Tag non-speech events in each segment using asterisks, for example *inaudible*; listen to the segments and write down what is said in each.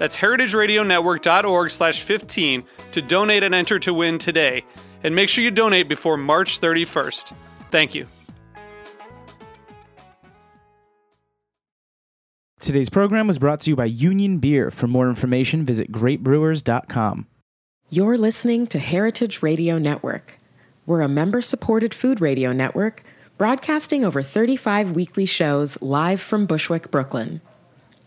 That's heritageradionetwork.org slash 15 to donate and enter to win today. And make sure you donate before March 31st. Thank you. Today's program was brought to you by Union Beer. For more information, visit greatbrewers.com. You're listening to Heritage Radio Network. We're a member supported food radio network broadcasting over 35 weekly shows live from Bushwick, Brooklyn.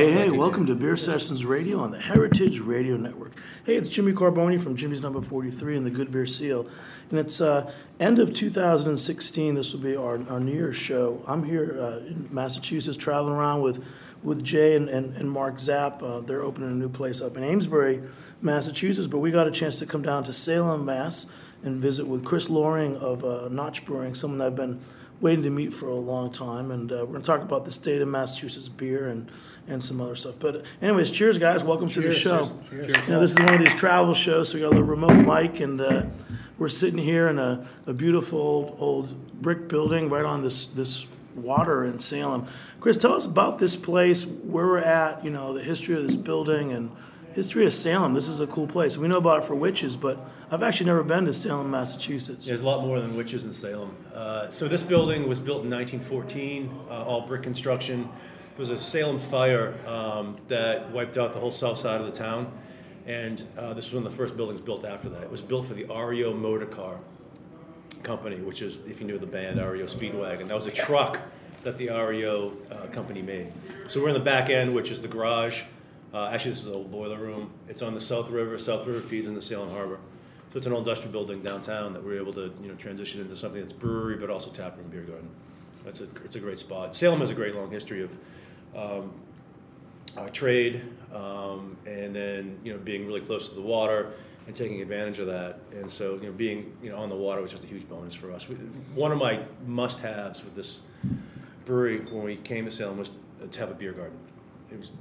Hey, hey, welcome to Beer Sessions Radio on the Heritage Radio Network. Hey, it's Jimmy Carbone from Jimmy's Number 43 and the Good Beer Seal. And it's uh, end of 2016. This will be our, our New Year's show. I'm here uh, in Massachusetts traveling around with, with Jay and, and, and Mark Zapp. Uh, they're opening a new place up in Amesbury, Massachusetts. But we got a chance to come down to Salem, Mass. and visit with Chris Lohring of uh, Notch Brewing, someone that I've been waiting to meet for a long time. And uh, we're going to talk about the state of Massachusetts beer and and some other stuff. But anyways, cheers, guys. Welcome to the show. You know, this is one of these travel shows, so we got a little remote mic, and uh, we're sitting here in a, a beautiful old, old brick building right on this this water in Salem. Chris, tell us about this place, where we're at. You know, the history of this building and history of Salem. This is a cool place. We know about it for witches, but I've actually never been to Salem, Massachusetts. There's a lot more than witches in Salem. Uh, so this building was built in 1914, uh, all brick construction. It was a Salem fire um, that wiped out the whole south side of the town, and uh, this was one of the first buildings built after that. It was built for the REO Motor Car Company, which is, if you knew the band, REO Speedwagon. That was a truck that the REO uh, company made. So we're in the back end, which is the garage. Uh, actually, this is an old boiler room. It's on the South River. South River feeds into Salem Harbor. So it's an old industrial building downtown that we're able to you know transition into something that's brewery, but also tap room, beer garden. That's a it's a great spot. Salem has a great long history of um, uh, trade, um, and then you know being really close to the water and taking advantage of that. And so you know being you know on the water was just a huge bonus for us. We, one of my must-haves with this brewery when we came to Salem was to have a beer garden. It was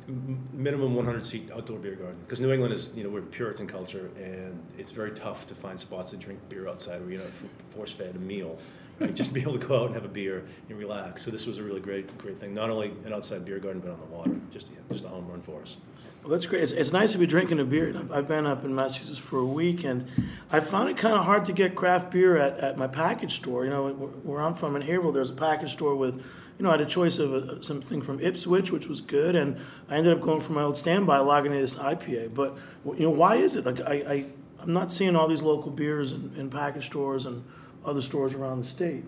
minimum 100 seat outdoor beer garden because New England is you know we're Puritan culture and it's very tough to find spots to drink beer outside where you know force fed a meal. Right? Just be able to go out and have a beer and relax. So this was a really great great thing. Not only an outside beer garden but on the water. Just just a home run for us. Well, that's great. It's, it's nice to be drinking a beer. I've- been up in Massachusetts for a week, and I found it kind of hard to get craft beer at, at my package store. You know, wh- where I'm from in Haverhill, there's a package store with, you know, I had a choice of a, something from Ipswich, which was good, and I ended up going for my old standby Lagunitas IPA. But you know, why is it? Like I, I I'm not seeing all these local beers in, in package stores and other stores around the state.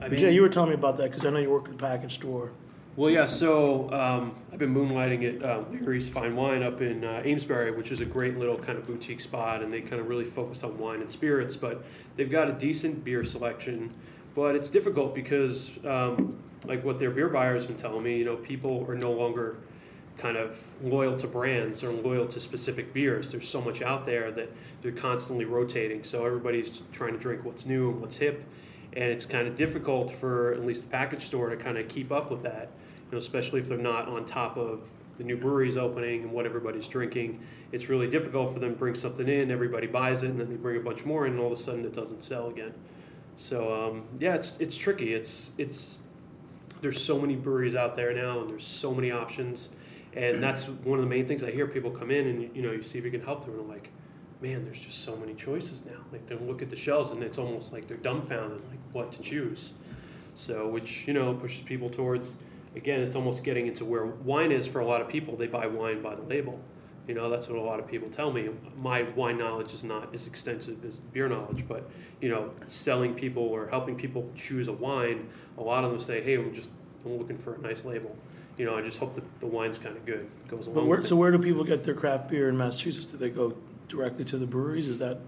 I mean, Jay, you were telling me about that because I know you work at a package store. well, yeah. So um, I've been moonlighting at uh, Larry's Fine Wine up in uh, Amesbury, which is a great little kind of boutique spot, and they kind of really focus on wine and spirits. But they've got a decent beer selection, but it's difficult because, um, like what their beer buyers been telling me, you know, people are no longer kind of loyal to brands or loyal to specific beers. There's so much out there that they're constantly rotating. So everybody's trying to drink what's new and what's hip, and it's kind of difficult for at least the package store to kind of keep up with that. You know, especially if they're not on top of the new breweries opening and what everybody's drinking, it's really difficult for them to bring something in. Everybody buys it, and then they bring a bunch more in, and all of a sudden it doesn't sell again. So um, yeah, it's it's tricky. It's it's there's so many breweries out there now, and there's so many options, and that's one of the main things I hear people come in and you know you see if you can help them, and I'm like, man, there's just so many choices now. Like they look at the shelves, and it's almost like they're dumbfounded, like what to choose. So which you know pushes people towards again, it's almost getting into where wine is for a lot of people. They buy wine by the label. You know, that's what a lot of people tell me. My wine knowledge is not as extensive as beer knowledge, but you know, selling people or helping people choose a wine, a lot of them say, "Hey, I'm just I'm looking for a nice label." You know, I just hope that the wine's kind of good. Goes along. But where, with so where do people get their craft beer in Massachusetts? Do they go directly to the breweries? Is that?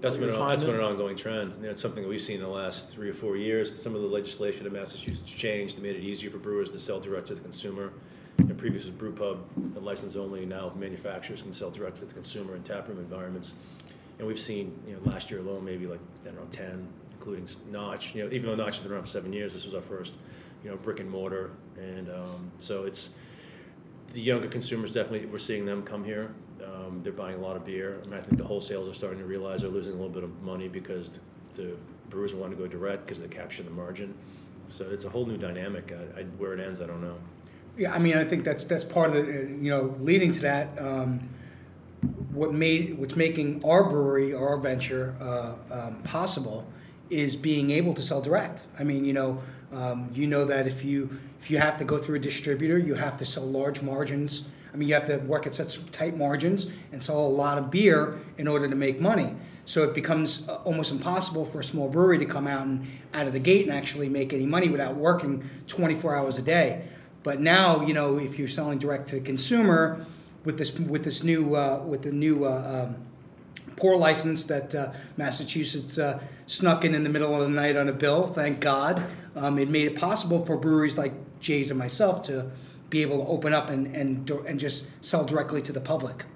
That's where been, you an, that's find been an ongoing trend. You know, it's something that we've seen in the last three or four years. Some of the legislation in Massachusetts changed, it made it easier for brewers to sell direct to the consumer. And previous was brew pub, a license only. Now manufacturers can sell direct to the consumer in taproom environments. And we've seen, you know, last year alone, maybe like I don't know, ten, including Notch. You know, even though Notch has been around for seven years, this was our first, you know, brick and mortar. And um, so it's the younger consumers definitely we're seeing them come here. Um, they're buying a lot of beer. I, mean, I think the wholesalers are starting to realize they're losing a little bit of money because the brewers want to go direct because they capture the margin. So it's a whole new dynamic. I, I, where it ends, I don't know. Yeah, I mean, I think that's that's part of the uh, you know leading to that. Um, what made what's making our brewery our venture uh, um, possible is being able to sell direct. I mean, you know, um, you know that if you if you have to go through a distributor, you have to sell large margins. I mean, you have to work at such tight margins and sell a lot of beer in order to make money. So it becomes uh, almost impossible for a small brewery to come out and out of the gate and actually make any money without working 24 hours a day. But now, you know, if you're selling direct to consumer with this with this new uh, with the new uh, um, pour license that uh, Massachusetts uh, snuck in in the middle of the night on a bill, thank God, um, it made it possible for breweries like Jay's and myself to be able to open up and and and just sell directly to the public.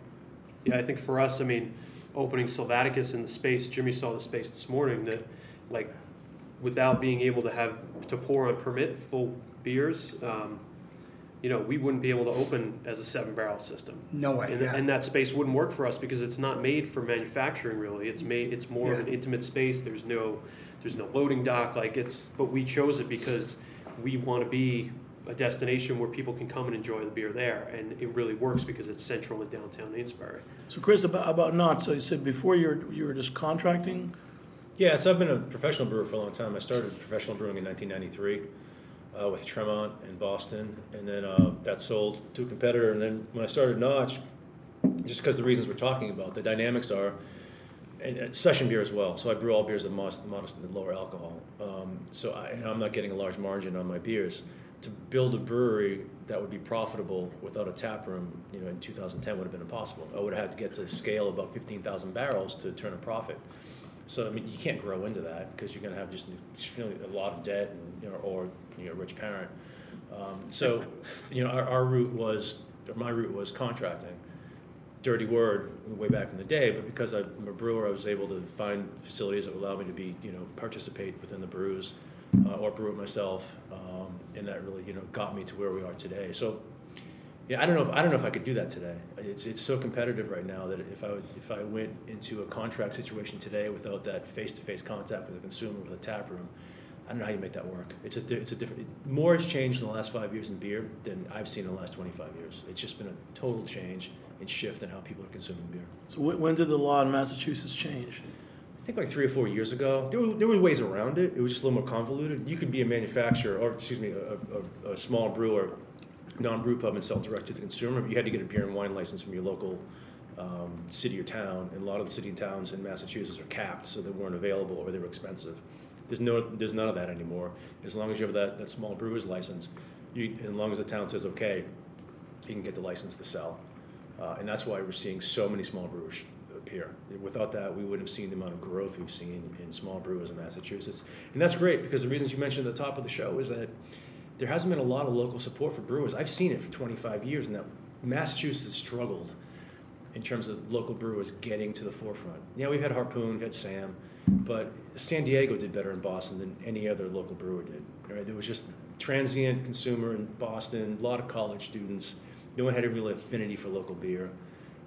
Yeah, I think for us, I mean, opening Silvaticus in the space, Jimmy saw the space this morning that, like, without being able to have to pour on permit full beers, um, you know, we wouldn't be able to open as a seven barrel system. No way. And, yeah. and that space wouldn't work for us because it's not made for manufacturing really. It's made it's more of an intimate space. There's no there's no loading dock like it's but we chose it because we want to be a destination where people can come and enjoy the beer there and it really works because it's central in downtown Amesbury. So Chris, about, about not, so you said before you were, you were just contracting? Yeah, so I've been a professional brewer for a long time. I started professional brewing in 1993 uh, with Tremont in Boston, and then uh, that sold to a competitor. And then when I started Notch, just because the reasons we're talking about, the dynamics are, and, and session beer as well. So I brew all beers at modest, modest and lower alcohol. Um, so I, and I'm not getting a large margin on my beers. To build a brewery that would be profitable without a tap room, you know, in 2010 would have been impossible. I would have had to get to scale about 15,000 barrels to turn a profit. So I mean, you can't grow into that because you're going to have just extremely- a lot of debt, and, you know, or you know, a rich parent. Um, so, *laughs* you know, our, our route was, or my route was contracting. Dirty word way back in the day, but because I'm a brewer, I was able to find facilities that would allow me to be, you know, participate within the brews uh, or brew it myself, um, and that really, you know, got me to where we are today. So, yeah, I don't know if I don't know if I could do that today. It's it's so competitive right now that if I would, if I went into a contract situation today without that face to face contact with a consumer with a tap room, I don't know how you make that work. It's a it's a different. More has changed in the last five years in beer than I've seen in the last twenty five years. It's just been a total change and shift in how people are consuming beer. So when, when did the law in Massachusetts change? I think like three or four years ago, there were, there were ways around it. It was just a little more convoluted. You could be a manufacturer, or excuse me, a, a, a small brewer, non-brew pub, and sell direct to the consumer. You had to get a beer and wine license from your local um, city or town. And a lot of the city and towns in Massachusetts are capped, so they weren't available or they were expensive. There's no, there's none of that anymore. As long as you have that, that small brewer's license, you, as long as the town says okay, you can get the license to sell. Uh, and that's why we're seeing so many small brewers appear. Without that, we wouldn't have seen the amount of growth we've seen in small brewers in Massachusetts. And that's great because the reasons you mentioned at the top of the show is that there hasn't been a lot of local support for brewers. I've seen it for 25 years, and that Massachusetts struggled in terms of local brewers getting to the forefront. Yeah, we've had Harpoon, we've had Sam, but San Diego did better in Boston than any other local brewer did. Right? There was just transient consumer in Boston, a lot of college students, No one had a real affinity for local beer,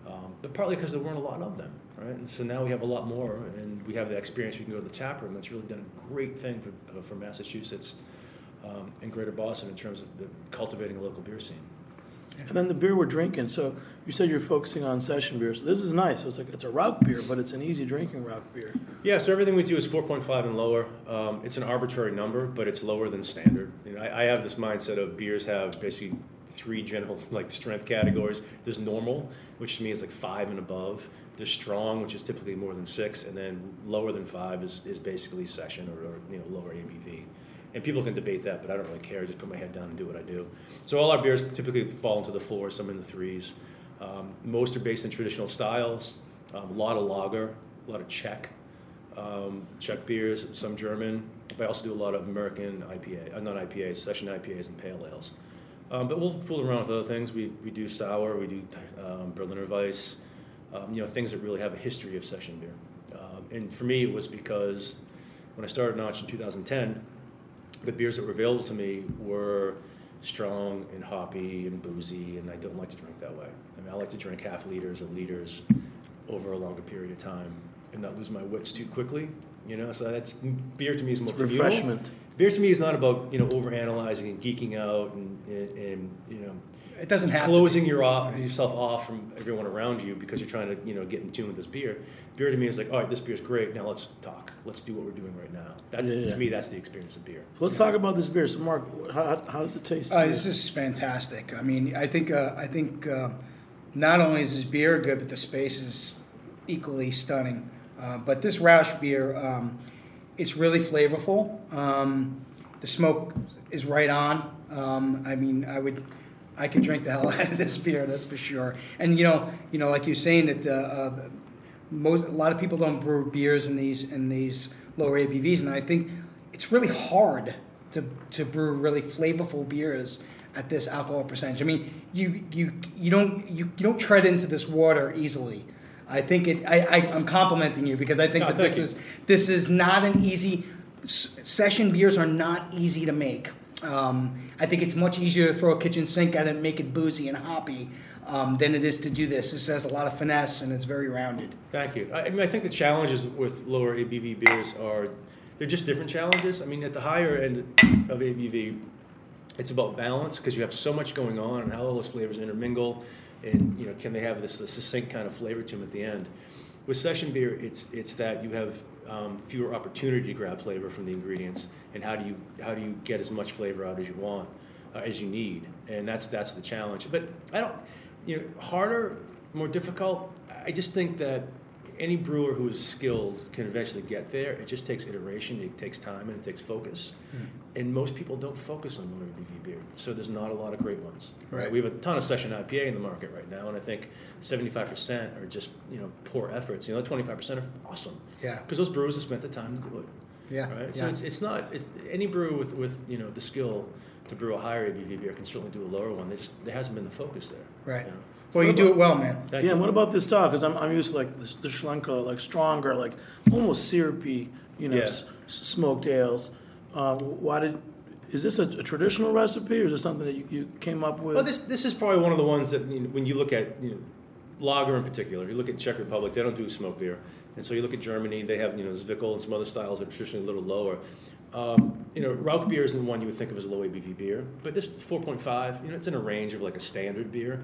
um, but partly because there weren't a lot of them, right? And so now we have a lot more, and we have the experience. We can go to the tap room. That's really done a great thing for, uh, for Massachusetts um, and Greater Boston in terms of the, cultivating a local beer scene. And then the beer we're drinking. So you said you're focusing on session beers. This is nice. It's like it's a Rauch beer, but it's an easy drinking Rauch beer. Yeah, so everything we do is 4.5 and lower. Um, it's an arbitrary number, but it's lower than standard. You know, I, I have this mindset of beers have basically three general *laughs* like strength categories. There's normal, which to me is like five and above. There's strong, which is typically more than six, and then lower than five is, is basically session or, or you know lower ABV. And people can debate that, but I don't really care. I just put my head down and do what I do. So all our beers typically fall into the fours, some in the threes. Um, most are based in traditional styles. Um, a lot of lager, a lot of Czech, um, Czech beers, some German. But I also do a lot of American IPA, uh, not IPAs, session IPAs and pale ales. Um, but we'll fool around with other things. We, we do sour, we do um, Berliner Weiss, um, you know, things that really have a history of session beer. And for me, it was because when I started Notch in 2010, the beers that were available to me were strong and hoppy and boozy, and I don't like to drink that way. I mean, I like to drink half liters or liters over a longer period of time and not lose my wits too quickly. You know, so that's beer to me is more refreshment. Beer to me is not about you know overanalyzing and geeking out and, and, and you know It doesn't have to closing your off, yourself off from everyone around you because you're trying to you know get in tune with this beer. Beer to me is like, all right, this beer's great. Now let's talk. Let's do what we're doing right now. That's Yeah, yeah. to me, that's the experience of beer. So let's talk about this beer. So Mark, how, how- how does it taste? Uh, this is fantastic. I mean, I think uh, I think uh, not only is this beer good, but the space is equally stunning. Uh, but this Rauch beer, um, it's really flavorful. Um, the smoke is right on. Um, I mean, I would, I could drink the hell out of this beer. That's for sure. And you know, you know, like you're saying that uh, uh, most a lot of people don't brew beers in these in these lower ABVs, and I think it's really hard to to brew really flavorful beers at this alcohol percentage. I mean, you you you don't you, you don't tread into this water easily. I think it. I, I I'm complimenting you because I think No, that this you. is this is not an easy. Session beers are not easy to make. Um, I think it's much easier to throw a kitchen sink at it and make it boozy and hoppy um, than it is to do this. This has a lot of finesse and it's very rounded. Thank you. I, I mean, I think the challenges with lower ABV beers are they're just different challenges. I mean, at the higher end of ABV, it's about balance because you have so much going on and how all those flavors intermingle, and you know, can they have this, this succinct kind of flavor to them at the end? With session beer, it's it's that you have um, fewer opportunity to grab flavor from the ingredients, and how do you how do you get as much flavor out as you want, uh, as you need, and that's that's the challenge. But I don't, you know, harder, more difficult. I just think that any brewer who is skilled can eventually get there. It just takes iteration, it takes time, and it takes focus. Hmm. And most people don't focus on lower ABV beer, so there's not a lot of great ones. Right. We have a ton of session IPA in the market right now, and I think 75% are just you know poor efforts. You know, 25% are awesome. Yeah. Because those brewers have spent the time to do it. Yeah. Right. So yeah. it's, it's not it's, any brewer with, with you know the skill to brew a higher ABV beer can certainly do a lower one. They just there hasn't been the focus there. Right. you know. Well, you do it well, man. Thank yeah, you. and what about this style? Because I'm, I'm used to like the, the Schlenker, like stronger, like almost syrupy, you know, Yeah. s- s- smoked ales. Uh, why did? Is this a, a traditional recipe, or is this something that you, you came up with? Well, this this is probably one of the ones that you know, when you look at you know, lager in particular, you look at Czech Republic, they don't do smoke beer, and so you look at Germany, they have you know Zwickel and some other styles that are traditionally a little lower. Um, you know, Rauch beer isn't one you would think of as a low ABV beer, but this 4.5, you know, it's in a range of like a standard beer.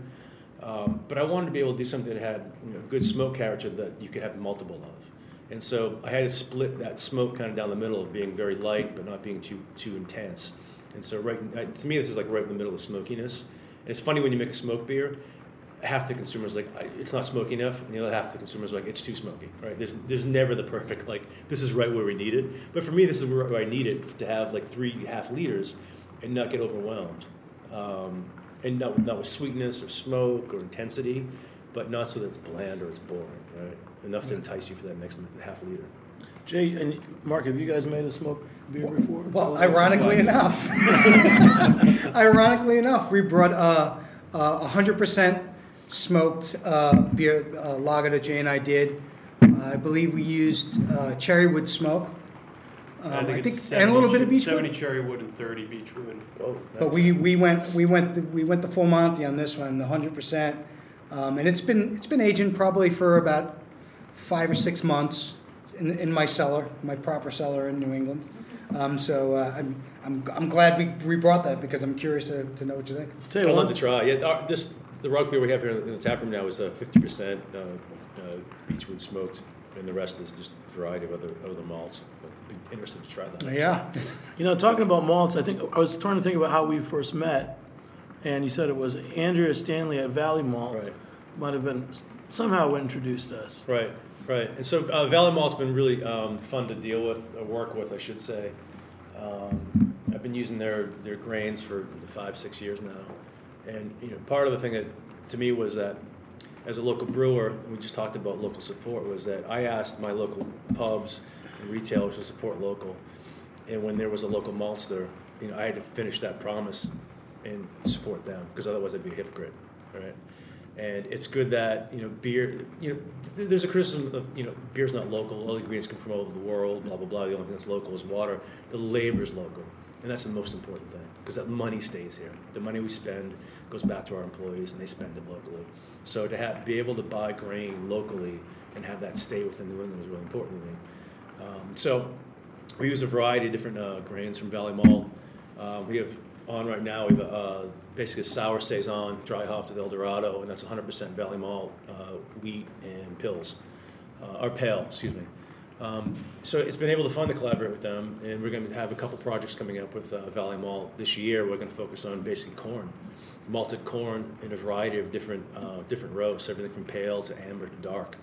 Um, but I wanted to be able to do something that had you know, good smoke character that you could have multiple of. And so I had to split that smoke kind of down the middle of being very light but not being too too intense. And so right to me this is like right in the middle of smokiness. And it's funny when you make a smoke beer, half the consumers like "I- it's not smoky enough, and the other half the consumers like it's too smoky. Right? There's there's never the perfect like this is right where we need it. But for me this is where I need it to have like three half liters and not get overwhelmed. Um, and not, not with sweetness or smoke or intensity, but not so that it's bland or it's boring, right? Enough to entice you for that next half liter. Jay and Mark, have you guys made a smoked beer before? Well, Tell us ironically enough, *laughs* ironically enough, we brought uh, uh, 100% smoked uh, beer uh, lager that Jay and I did. I believe we used uh, cherry wood smoke, Um, I think, I think- and a little bit of 70 Beechwood. cherry wood and 30 beechwood. Oh, But we, we went we went the, we went the full Monty on this one, the hundred percent, um, and it's been it's been aging probably for about five or six months in, in my cellar, my proper cellar in New England. Um, so uh, I'm, I'm I'm glad we, we brought that because I'm curious to, to know what you think. Tell I'd you love what, to try. Yeah, our, this the Rauch beer we have here in the tap room now is uh, fifty percent uh, uh, beechwood smoked, and the rest is just a variety of other other malts. I'd be interested to try that. Yeah, you know, talking about malts, I think I was trying to think about how we first met, and you said it was Andrea Stanley at Valley Malt. Right. Might have been somehow introduced us. Right, right. And so uh, Valley Malt's been really um, fun to deal with, or work with, I should say. Um, I've been using their, their grains for five, six years now. And, you know, part of the thing that, to me, was that as a local brewer, we just talked about local support, was that I asked my local pubs and retailers to support local. And when there was a local maltster, you know, I had to finish that promise and support them, because otherwise I'd be a hypocrite, right? And it's good that you know beer. You know, th- there's a criticism of you know beer's not local. All the ingredients come from all over the world. Blah blah blah. The only thing that's local is water. The labor is local, and that's the most important thing because that money stays here. The money we spend goes back to our employees, and they spend it locally. So to have be able to buy grain locally and have that stay within New England is really important to me. Um, so we use a variety of different uh, grains from Valley Malt. Uh, we have on right now, we have uh, basically a sour saison, dry hopped with El Dorado, and that's 100% Valley Malt, uh, wheat, and Pils, uh, or pale, excuse me. Um, so it's been able to fun to collaborate with them, and we're going to have a couple projects coming up with uh, Valley Malt this year. We're going to focus on basically corn, malted corn in a variety of different uh, different roasts, everything from pale to amber to dark,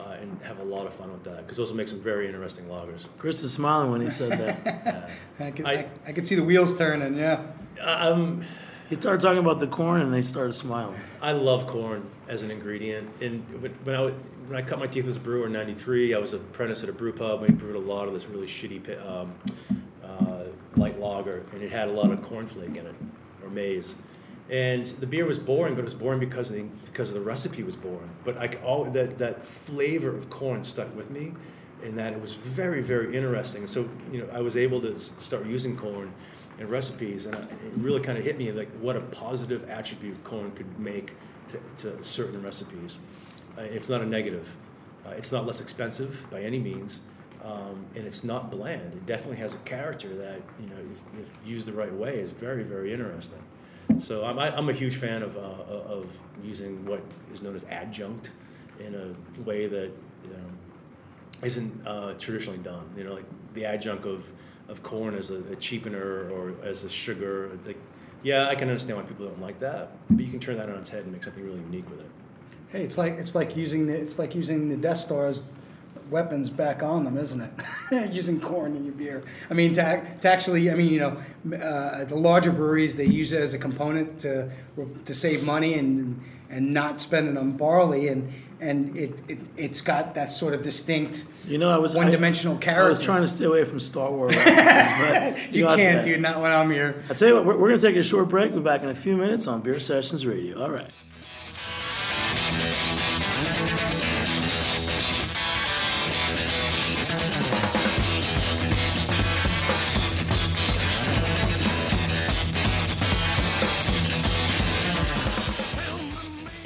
uh, and have a lot of fun with that because those will make some very interesting lagers. Chris is smiling when he said that. *laughs* I could I- I, I could see the wheels turning. Yeah, Um, he started talking about the corn, and they started smiling. I love corn as an ingredient. And when when I, when I cut my teeth as a brewer in '93, I was an apprentice at a brew pub. We brewed a lot of this really shitty pi- um, uh, light lager, and it had a lot of cornflake in it or maize. And the beer was boring, but it was boring because of the, because of the recipe was boring. But I all that that flavor of corn stuck with me, and that it was very very interesting. So you know I was able to start using corn in recipes, and it really kind of hit me like what a positive attribute corn could make to, to certain recipes. Uh, it's not a negative. Uh, it's not less expensive by any means, um, and it's not bland. It definitely has a character that you know, if, if used the right way, is very very interesting. So I'm, I- I'm a huge fan of, uh, of using what is known as adjunct in a way that you know, isn't uh, traditionally done. You know, like the adjunct of, of corn as a, a cheapener or as a sugar. Like, yeah, I can understand why people don't like that, but you can turn that on its head and make something really unique with it. hey, it's like it's like using the it's like using the Death Star's weapons back on them, isn't it? *laughs* using corn in your beer. I mean, to, to actually, I mean, you know, uh, the larger breweries they use it as a component to to save money and and not spend it on barley and. And it, it, it's got that sort of distinct You know, I was one-dimensional I, character. I was trying to stay away from Star Wars. but *laughs* you got can't, dude, not when I'm here. I tell you what, we're, we're going to take a short break. We'll be back in a few minutes on Beer Sessions Radio. All right.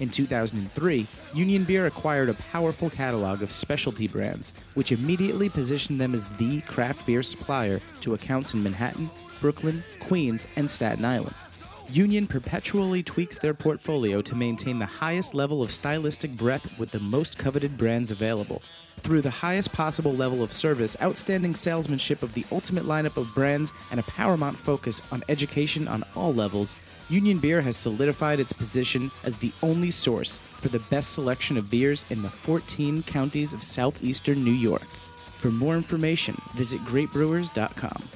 In 2003, Union Beer acquired a powerful catalog of specialty brands, which immediately positioned them as the craft beer supplier to accounts in Manhattan, Brooklyn, Queens, and Staten Island. Union perpetually tweaks their portfolio to maintain the highest level of stylistic breadth with the most coveted brands available. Through the highest possible level of service, outstanding salesmanship of the ultimate lineup of brands, and a paramount focus on education on all levels, Union Beer has solidified its position as the only source for the best selection of beers in the 14 counties of southeastern New York. For more information, visit greatbrewers.com.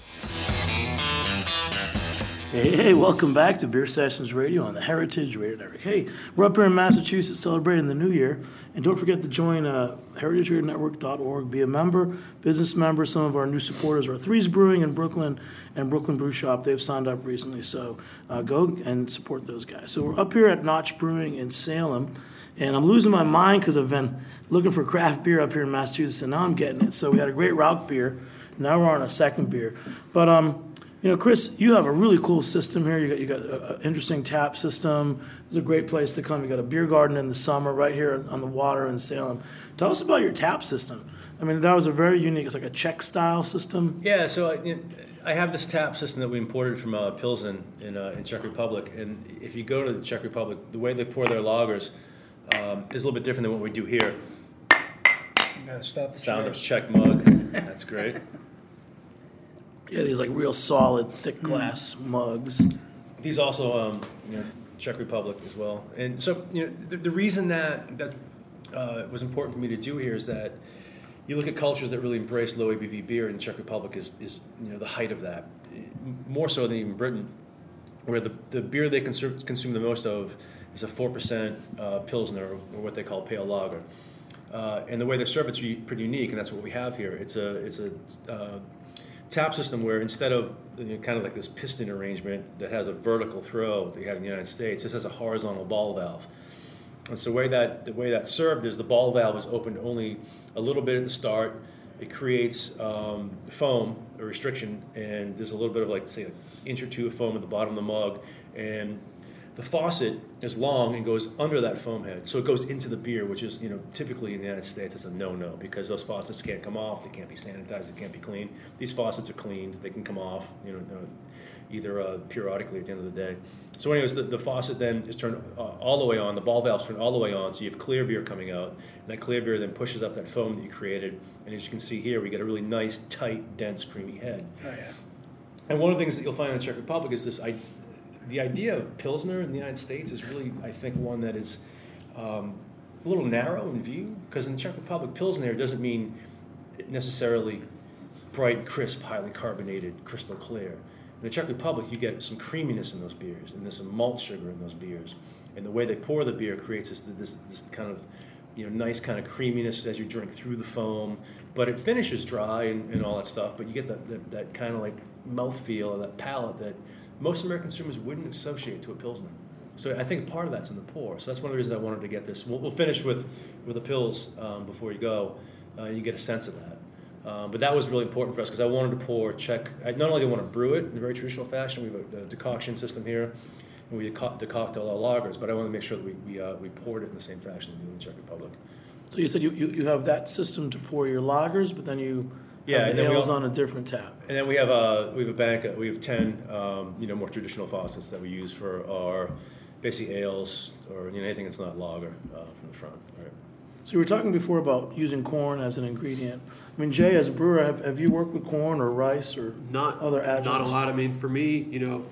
Hey, hey, welcome back to Beer Sessions Radio on the Heritage Radio Network. Hey, we're up here in Massachusetts celebrating the new year. And don't forget to join uh, heritageradionetwork.org. Be a member, business member. Some of our new supporters are Threes Brewing in Brooklyn and Brooklyn Brew Shop. They've signed up recently. So uh, go and support those guys. So we're up here at Notch Brewing in Salem. And I'm losing my mind because I've been looking for craft beer up here in Massachusetts, and now I'm getting it. So we had a great Rauch beer. Now we're on a second beer. But um, you know, Chris, you have a really cool system here. You got you got an interesting tap system. It's a great place to come. You got a beer garden in the summer right here on the water in Salem. Tell us about your tap system. I mean, that was a very unique. It's like a Czech style system. Yeah, so I, I have this tap system that we imported from uh, Pilsen in, uh, in Czech Republic, and if you go to the Czech Republic, the way they pour their lagers um, is a little bit different than what we do here. You gotta stop the Sound of chairs. Czech mug. *laughs* That's great. Yeah, these like real solid, thick glass mugs. These also, um, you know, Czech Republic as well. And so, you know, the, the reason that that uh, was important for me to do here is that you look at cultures that really embrace low ABV beer, and the Czech Republic is, is you know the height of that, more so than even Britain, where the, the beer they consume, consume the most of is a four percent uh, pilsner or what they call pale lager. Uh, and the way they serve it's pretty unique, and that's what we have here. It's a it's a uh, tap system where instead of you know, kind of like this piston arrangement that has a vertical throw that you have in the United States, this has a horizontal ball valve. And so the way that the way that's served is the ball valve is opened only a little bit at the start. It creates um, foam, a restriction, and there's a little bit of like say an inch or two of foam at the bottom of the mug, and the faucet is long and goes under that foam head, so it goes into the beer, which is you know typically in the United States it's a no-no because those faucets can't come off, they can't be sanitized, they can't be cleaned. These faucets are cleaned, they can come off, you know, either uh, periodically at the end of the day. So, anyways, the, the faucet then is turned uh, all the way on, the ball valve's turned all the way on, so you have clear beer coming out, and that clear beer then pushes up that foam that you created, and as you can see here, we get a really nice, tight, dense, creamy head. Oh, yeah. And one of the things that you'll find in the Czech Republic is this: I, the idea of pilsner in the United States is really, I think, one that is um, a little narrow in view. Because in the Czech Republic, pilsner doesn't mean necessarily bright, crisp, highly carbonated, crystal clear. In the Czech Republic, you get some creaminess in those beers, and there's some malt sugar in those beers, and the way they pour the beer creates this this, this kind of you know nice kind of creaminess as you drink through the foam, but it finishes dry and, and all that stuff. But you get that that, that kind of like mouthfeel or that palate that most American consumers wouldn't associate to a pilsner. So I think part of that's in the pour. So that's one of the reasons I wanted to get this. We'll, we'll finish with with the Pils um, before you go, uh, and you get a sense of that. Um, but that was really important for us because I wanted to pour Czech. I not only do I want to brew it in a very traditional fashion, we have a, a decoction system here, and we deco- decoct all our lagers, but I want to make sure that we, we, uh, we poured it in the same fashion we do in the Czech Republic. So you said you, you, you have that system to pour your lagers, but then you Yeah, and the then we ales al- on a different tap. And then we have a we have a bank. We have ten um, you know more traditional faucets that we use for our basically ales or you know anything that's not lager uh, from the front. Right. So you were talking before about using corn as an ingredient. I mean, Jay, as a brewer, have, have you worked with corn or rice or Not other adjuncts? Not a lot. I mean, for me, you know,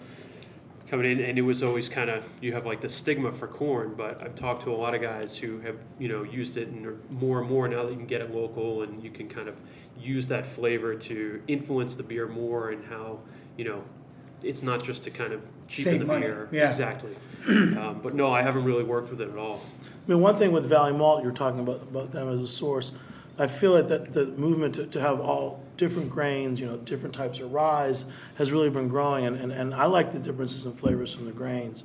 coming in, and it was always kind of you have like the stigma for corn, but I've talked to a lot of guys who have you know used it and are more and more now that you can get it local and you can kind of use that flavor to influence the beer more and how you know it's not just to kind of cheapen Save the money, beer. yeah. Exactly. *clears throat* um, but no, I haven't really worked with it at all. I mean, one thing with Valley Malt, you're talking about, about them as a source. I feel like that the movement to, to have all different grains, you know, different types of rye has really been growing, and, and, and I like the differences in flavors from the grains.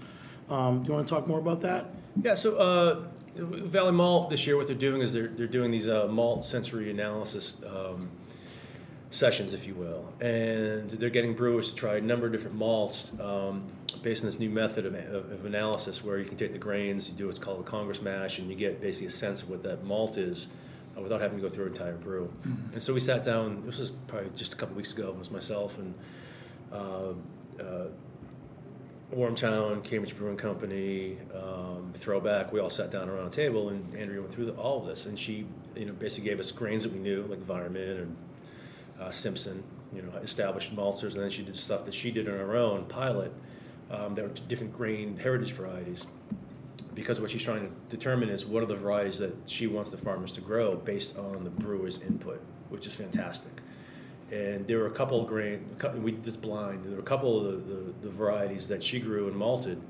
Um, do you want to talk more about that? Yeah. So uh, Valley Malt this year, what they're doing is they're they're doing these uh, malt sensory analysis. Um, sessions, if you will, and they're getting brewers to try a number of different malts um, based on this new method of, of, of analysis, where you can take the grains, you do what's called a Congress mash, and you get basically a sense of what that malt is uh, without having to go through an entire brew. And so we sat down. This was probably just a couple weeks ago. It was myself and. Uh, Wormtown, Cambridge Brewing Company, um, Throwback, we all sat down around a table and Andrea went through the, all of this. And she, you know, basically gave us grains that we knew, like Weyermann and uh, Simpson, you know, established maltsters. And then she did stuff that she did on her own, pilot, um, that were different grain heritage varieties. Because what she's trying to determine is what are the varieties that she wants the farmers to grow based on the brewer's input, which is fantastic. And there were a couple of grain, we just blind. There were a couple of the, the, the varieties that she grew and malted.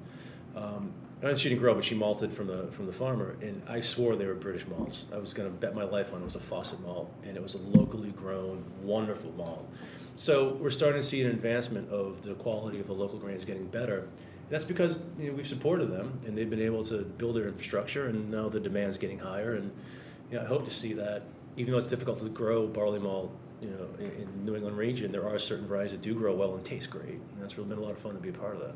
Um, and she didn't grow, but she malted from the from the farmer, and I swore they were British malts. I was going to bet my life on it was a Fawcett malt, and it was a locally grown, wonderful malt. So we're starting to see an advancement of the quality of the local grains getting better. And that's because you know, we've supported them, and they've been able to build their infrastructure, and now the demand is getting higher. And you know, I hope to see that, even though it's difficult to grow barley malt, you know, in, in New England region, there are certain varieties that do grow well and taste great, and that's really been a lot of fun to be a part of that.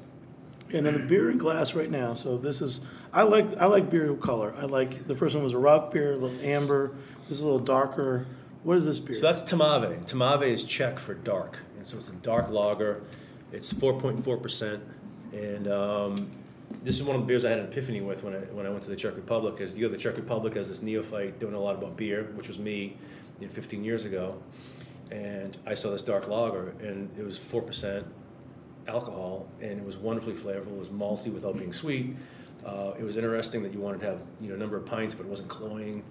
And then the beer in glass right now. So this is I like I like beer color. I like the first one was a Rauch beer, a little amber. This is a little darker. What is this beer? So that's Tmavé. Tmavé is Czech for dark, and so it's a dark lager. It's 4.4 percent, and um, this is one of the beers I had an epiphany with when I when I went to the Czech Republic. Is you go to the Czech Republic as this neophyte doing a lot about beer, which was me, you know, 15 years ago, and I saw this dark lager, and it was four percent alcohol, and it was wonderfully flavorful. It was malty without being sweet. Uh, it was interesting that you wanted to have you know a number of pints, but it wasn't cloying.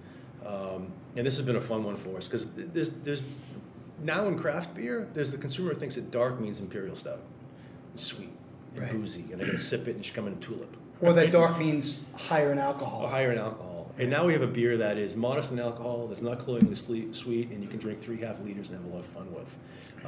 Um, and this has been a fun one for us because there's there's now in craft beer, there's the consumer thinks that dark means imperial stout, it's sweet and Right. boozy, and I gotta sip it and just come in a tulip. Or that *laughs* dark means higher in alcohol. Or higher in alcohol. And now we have a beer that is modest in alcohol, that's not cloyingly sweet, and you can drink three half liters and have a lot of fun with.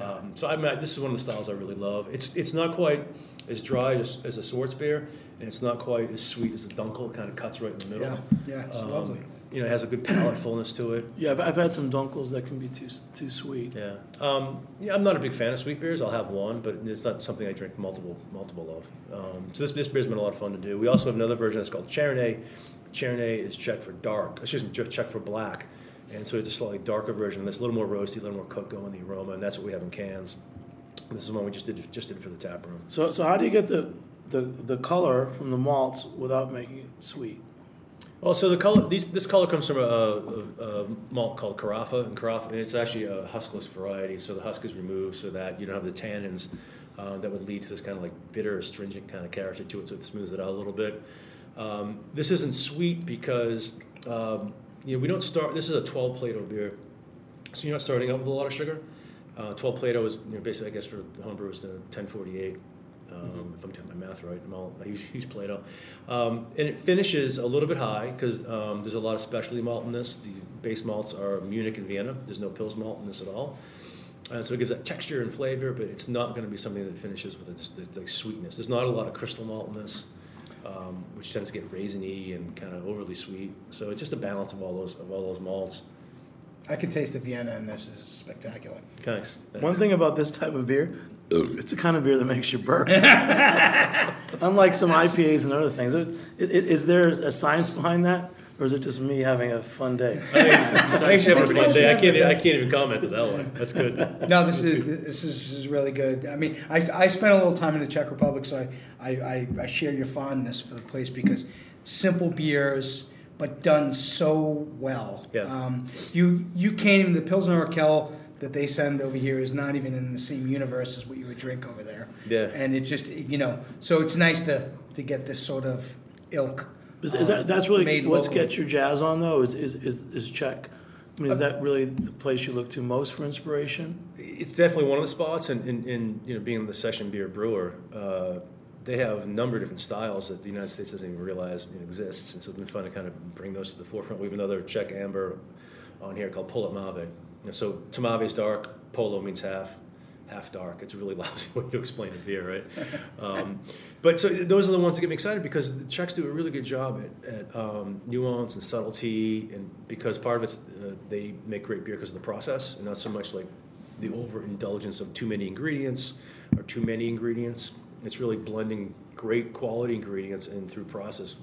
Um, so I mean, this is one of the styles I really love. It's it's not quite as dry as, as a Schwarzbier, and it's not quite as sweet as a Dunkel. It kind of cuts right in the middle. Yeah, yeah, it's Um, lovely. You know, it has a good palate fullness to it. yeah, I've, I've had some dunkels that can be too too sweet. Yeah. Um, yeah, I'm not a big fan of sweet beers. I'll have one, but it's not something I drink multiple multiple of. Um, so this, this beer's been a lot of fun to do. We also have another version that's called Chardonnay. Chardonnay is Czech for dark. Excuse me, Czech for black. And so it's a slightly darker version. That's a little more roasty, a little more cocoa in the aroma, and that's what we have in cans. This is one we just did just did for the tap room. So so how do you get the the, the color from the malts without making it sweet? Well, so the color, these, this color comes from a, a, a malt called Carafa, and Carafa, and it's actually a huskless variety. So the husk is removed so that you don't have the tannins uh, that would lead to this kind of like bitter, astringent kind of character to it. So it smooths it out a little bit. Um, this isn't sweet because um, you know we don't start. This is a 12 Plato beer, so you're not starting out with a lot of sugar. Uh, 12 Plato is you know, basically, I guess, for the home brewers, the 1048. Um, If I'm doing my math right, all, I use, use Plato. Um, and it finishes a little bit high because um, there's a lot of specialty malt in this. The base malts are Munich and Vienna. There's no Pils malt in this at all. Uh, so it gives that texture and flavor, but it's not going to be something that finishes with a, this, this, like sweetness. There's not a lot of crystal malt in this, um, which tends to get raisiny and kind of overly sweet. So it's just a balance of all those of all those malts. I can taste the Vienna, and this is spectacular. Thanks. One thing about this type of beer, it's the kind of beer that makes you burp. *laughs* Unlike some IPAs and other things, Is- is, is there a science behind that, or is it just me having a fun day? *laughs* I for having a fun day. I can't. I can't even comment to that one. That's good. No, this is this is, this is really good. I mean, I, I spent a little time in the Czech Republic, so I, I, I, I share your fondness for the place because simple beers, but done so well. Yeah. Um, you you can't even the Pilsner Urquell that they send over here is not even in the same universe as what you would drink over there. Yeah. And it's just you know, so it's nice to to get this sort of ilk. Is, is that that's really what's locally. get your jazz on though? Is is is, is Czech? I mean, is that really the place you look to most for inspiration? It's definitely one of the spots, and in, in, you know, being the session beer brewer, uh, they have a number of different styles that the United States doesn't even realize exists, and so it's been fun to kind of bring those to the forefront. We have another Czech amber on here called Polotmavé. Know, so Tmavé is dark, Polo means half, half dark. It's a really *laughs* lousy way to explain a beer, right? um, but so those are the ones that get me excited because the Czechs do a really good job at, at um, nuance and subtlety, and because part of it's uh, they make great beer because of the process, and not so much like the overindulgence of too many ingredients or too many ingredients. It's really blending great quality ingredients and through process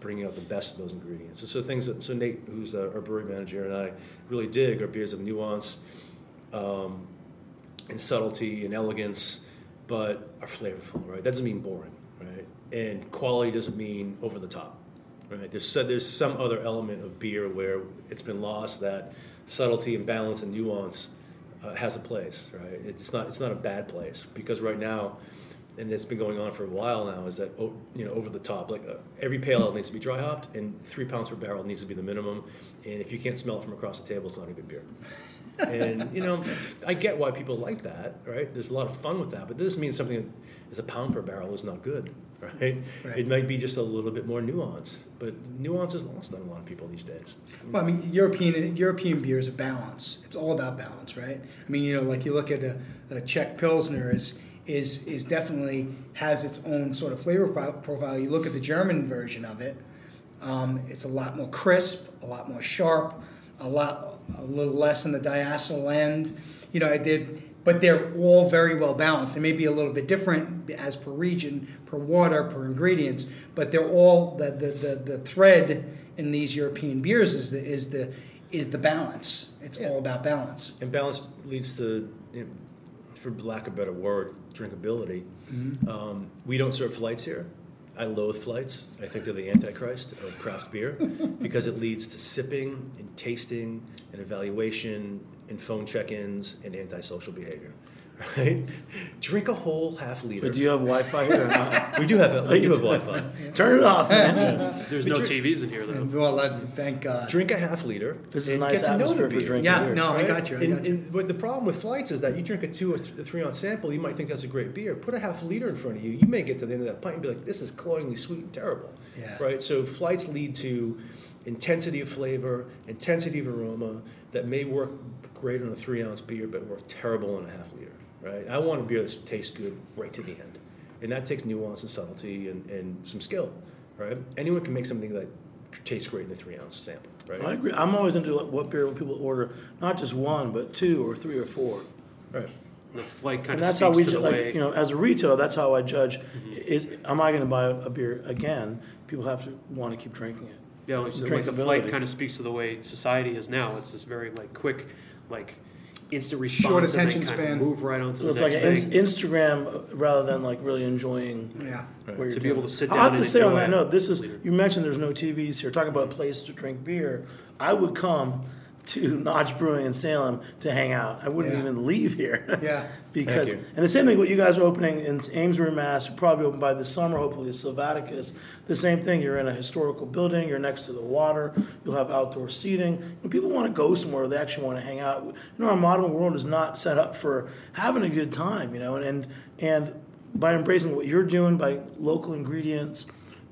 bringing out the best of those ingredients. And so things that so Nate, who's our brewery manager, and I really dig are beers of nuance, um, and subtlety and elegance, but are flavorful. Right? That doesn't mean boring. Right? And quality doesn't mean over the top. Right? There's there's some other element of beer where it's been lost that subtlety and balance and nuance uh, has a place. Right? It's not it's not a bad place because right now and it's been going on for a while now, is that you know over the top. Like uh, every pale ale needs to be dry hopped, and three pounds per barrel needs to be the minimum. And if you can't smell it from across the table, it's not a good beer. And you know, I get why people like that, right? There's a lot of fun with that, but this means something that is a pound per barrel is not good, right? Right. It might be just a little bit more nuanced, but nuance is lost on a lot of people these days. Well, I mean, European European beer is a balance. It's all about balance, right? I mean, you know, like you look at a, a Czech Pilsner is is is definitely has its own sort of flavor pro- profile. You look at the German version of it, um, it's a lot more crisp, a lot more sharp, a lot a little less on the diacetyl end. You know, I did, but they're all very well balanced. They may be a little bit different as per region, per water, per ingredients, but they're all the the, the, the thread in these European beers is the is the is the balance. It's Yeah. all about balance. And balance leads to, you know, for lack of a better word, drinkability. Um, we don't serve flights here. I loathe flights. I think they're the antichrist of craft beer *laughs* because it leads to sipping and tasting and evaluation and phone check-ins and antisocial behavior. Right? Drink a whole half liter. But do you have Wi-Fi here or not? *laughs* we do have we do have Wi-Fi. *laughs* Turn it off, man. There's no TVs in here though. Well, uh, thank God. Drink a half liter. This is a nice get to know the atmosphere for beer. drinking Yeah, beer. no, I got you. I and, got you. and- but the problem with flights is that you drink a two or th- three ounce sample, you might think that's a great beer. Put a half liter in front of you, you may get to the end of that pint and be like, "This is cloyingly sweet and terrible." Yeah. Right. So flights lead to intensity of flavor, intensity of aroma that may work great on a three ounce beer, but work terrible on a half liter. Right. I want a beer that tastes good right to the end, and that takes nuance and subtlety and, and some skill. Right. Anyone can make something that tastes great in a three ounce sample. Right. I agree. I'm always into what beer when people order not just one, but two or three or four. Right. The flight kind And of that's how we, to ju- the like, way you know, as a retailer, that's how I judge. Mm-hmm. Is am I going to buy a beer again? People have to want to keep drinking it. Yeah, like, so, like the flight kind of speaks to the way society is now. It's this very like quick, like instant Short response. and they attention kind of span. Move right on to So the it's like next an thing. ins- Instagram uh, rather than like really enjoying Yeah. what you're To be doing. able to sit down. I have and to say on enjoy that note, this is you mentioned there's no TVs here. Talking about a place to drink beer, I would come to Notch Brewing in Salem to hang out. I wouldn't Yeah. even leave here. Yeah. *laughs* because and the same thing what you guys are opening in Amesbury, Mass. You'll probably open by this summer, hopefully Silvaticus. The same thing. You're in a historical building. You're next to the water. You'll have outdoor seating. When people want to go somewhere, they actually want to hang out. You know, our modern world is not set up for having a good time. You know, and and, and by embracing what you're doing by local ingredients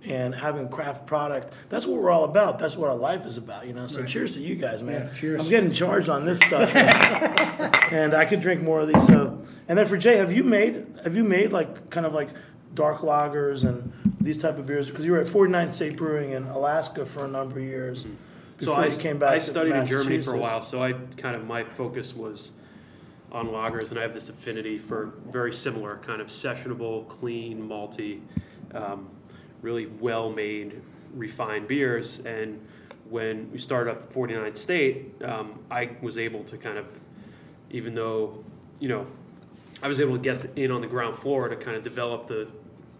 and having a craft product, that's what we're all about. That's what our life is about. You know. So cheers to you guys, man. Yeah, cheers. I'm getting charged on this stuff *laughs* and I could drink more of these. So, and then for Jay, have you made have you made like kind of like dark lagers and these type of beers? Because you were at 49th State Brewing in Alaska for a number of years. So before I, you came back I studied in Germany for a while, so I kind of my focus was on lagers, and I have this affinity for very similar kind of sessionable, clean, malty, um, really well-made, refined beers. And when we started up 49th State, um, I was able to kind of, even though, you know, I was able to get in on the ground floor to kind of develop the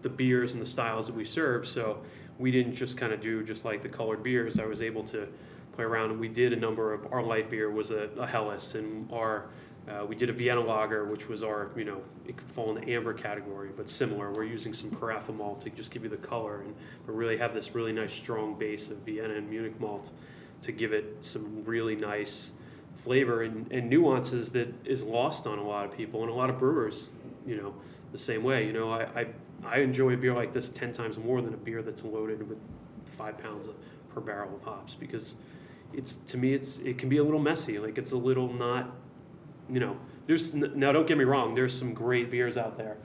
the beers and the styles that we serve. So we didn't just kind of do just like the colored beers. I was able to play around, and we did a number of our light beer was a, a and our uh, we did a Vienna lager, which was our you know it could fall in the amber category, but similar. We're using some carafa malt to just give you the color, and but really have this really nice strong base of Vienna and Munich malt to give it some really nice flavor and, and nuances that is lost on a lot of people and a lot of brewers you know the same way you know I, I, I enjoy a beer like this 10 times more than a beer that's loaded with five pounds of, per barrel of hops because it's to me it's it can be a little messy like it's a little not you know there's now don't get me wrong there's some great beers out there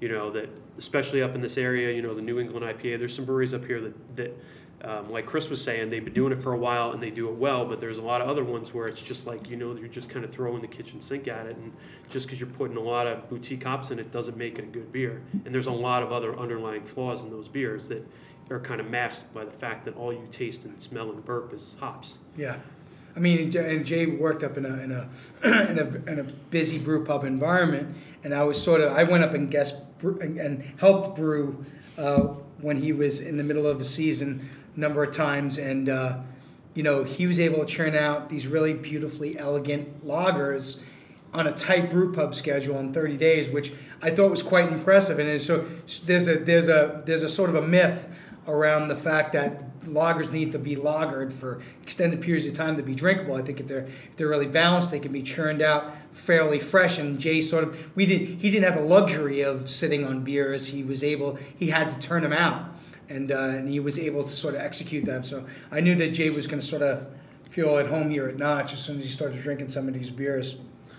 you know that especially up in this area you know the new england ipa there's some breweries up here that that um, like Chris was saying, they've been doing it for a while and they do it well, but there's a lot of other ones where it's just like, you know, you're just kind of throwing the kitchen sink at it. And just because you're putting a lot of boutique hops in it doesn't make it a good beer. And there's a lot of other underlying flaws in those beers that are kind of masked by the fact that all you taste and smell and burp is hops. Yeah. I mean, and Jay worked up in a in a *clears throat* in a, in a busy brew pub environment, and I was sort of I went up and guest and, helped brew uh, when he was in the middle of a season a number of times, and uh, you know he was able to churn out these really beautifully elegant lagers on a tight brew pub schedule in 30 days, which I thought was quite impressive. And so there's a there's a there's a sort of a myth around the fact that lagers need to be lagered for extended periods of time to be drinkable. I think if they're if they're really balanced, they can be churned out fairly fresh. And Jay sort of we did he didn't have the luxury of sitting on beers. He was able he had to turn them out, and uh, and he was able to sort of execute them. So I knew that Jay was going to sort of feel at home here at Notch as soon as he started drinking some of these beers.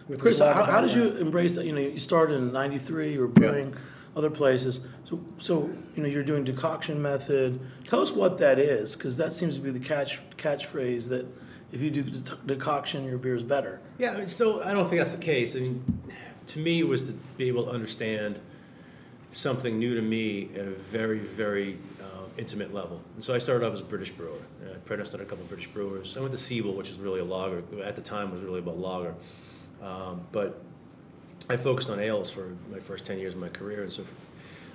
With Chris, how, how did you embrace that? You know, you started in '93. You were brewing other places. So, so you know, you're doing decoction method. Tell us what that is, because that seems to be the catch catchphrase that if you do de- decoction, your beer is better. Yeah, I mean, still, I don't think that's the case. I mean, to me, it was to be able to understand something new to me at a very, very uh, intimate level. And so I started off as a British brewer. I apprenticed at a couple of British brewers. I went to Siebel, which is really a lager. At the time, was really about lager. Um, but I focused on ales for my first 10 years of my career. And so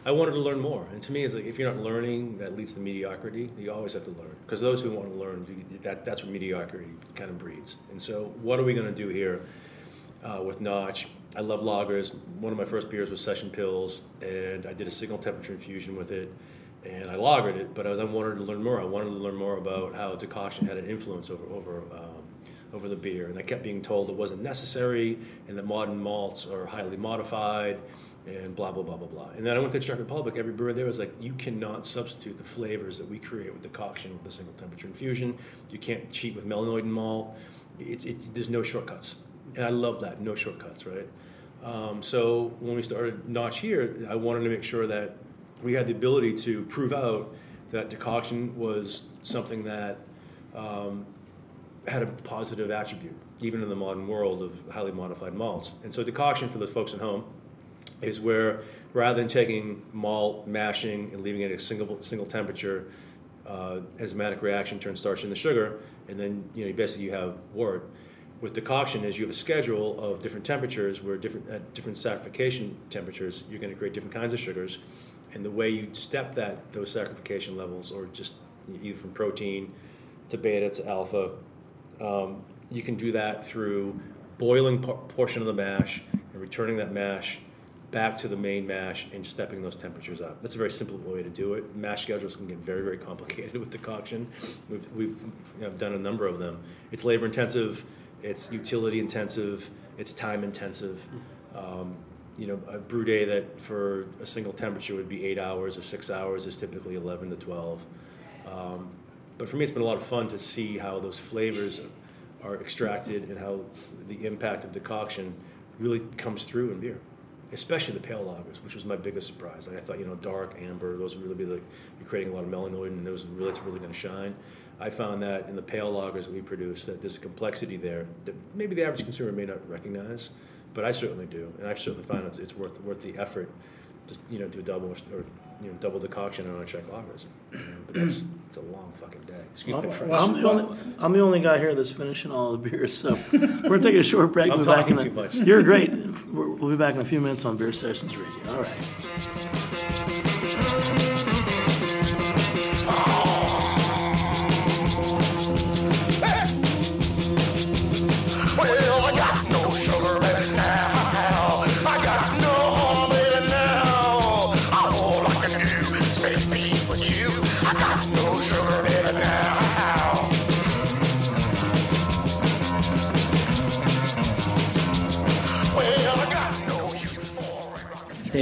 I wanted to learn more. And to me, it's like if you're not learning, that leads to mediocrity. You always have to learn. Because those who want to learn, that, that's what mediocrity kind of breeds. And so, what are we going to do here uh, with Notch? I love lagers. One of my first beers was Session Pils, and I did a single temperature infusion with it. And I lagered it, but I, was, I wanted to learn more. I wanted to learn more about how decoction had an influence over, over um, over the beer, and I kept being told it wasn't necessary, and that modern malts are highly modified, and blah blah blah blah blah. And then I went to Czech Republic. Every brewer there was like, you cannot substitute the flavors that we create with decoction with a single temperature infusion. You can't cheat with melanoidin malt. It's it, there's no shortcuts, and I love that no shortcuts, right? Um, so when we started Notch here, I wanted to make sure that we had the ability to prove out that decoction was something that um, had a positive attribute, even in the modern world of highly modified malts. And so decoction for the folks at home is where rather than taking malt, mashing, and leaving it at a single single temperature, uh, enzymatic reaction turns starch into sugar, and then you know basically you have wort. With decoction, is you have a schedule of different temperatures where different at different saccharification temperatures, you're going to create different kinds of sugars, and the way you step that those saccharification levels, or just either from protein to beta to alpha, um, you can do that through boiling por- portion of the mash and returning that mash back to the main mash and stepping those temperatures up. That's a very simple way to do it. Mash schedules can get very, very complicated *laughs* with decoction. We've, we've done a number of them. It's labor intensive, it's utility intensive, it's time intensive. Um, you know, a brew day that for a single temperature would be eight hours or six hours is typically 11 to 12. Um, but for me, it's been a lot of fun to see how those flavors are extracted and how the impact of decoction really comes through in beer, especially the pale lagers, which was my biggest surprise. Like I thought, you know, dark, amber, those would really be like you're creating a lot of melanoid, and those really it's really going to shine. I found that in the pale lagers that we produce, that there's a complexity there that maybe the average consumer may not recognize, but I certainly do, and I've certainly find it's, it's worth worth the effort to you know do a double or you know double decoction on a Czech lagers. *clears throat* But that's it's a long fucking day. Excuse my French. I'm the only, I'm the only guy here that's finishing all the beers, so *laughs* we're taking a short break. I'm We'll be back in talking the- too much. You're great. We're- We'll be back in a few minutes on Beer Sessions Radio. All right.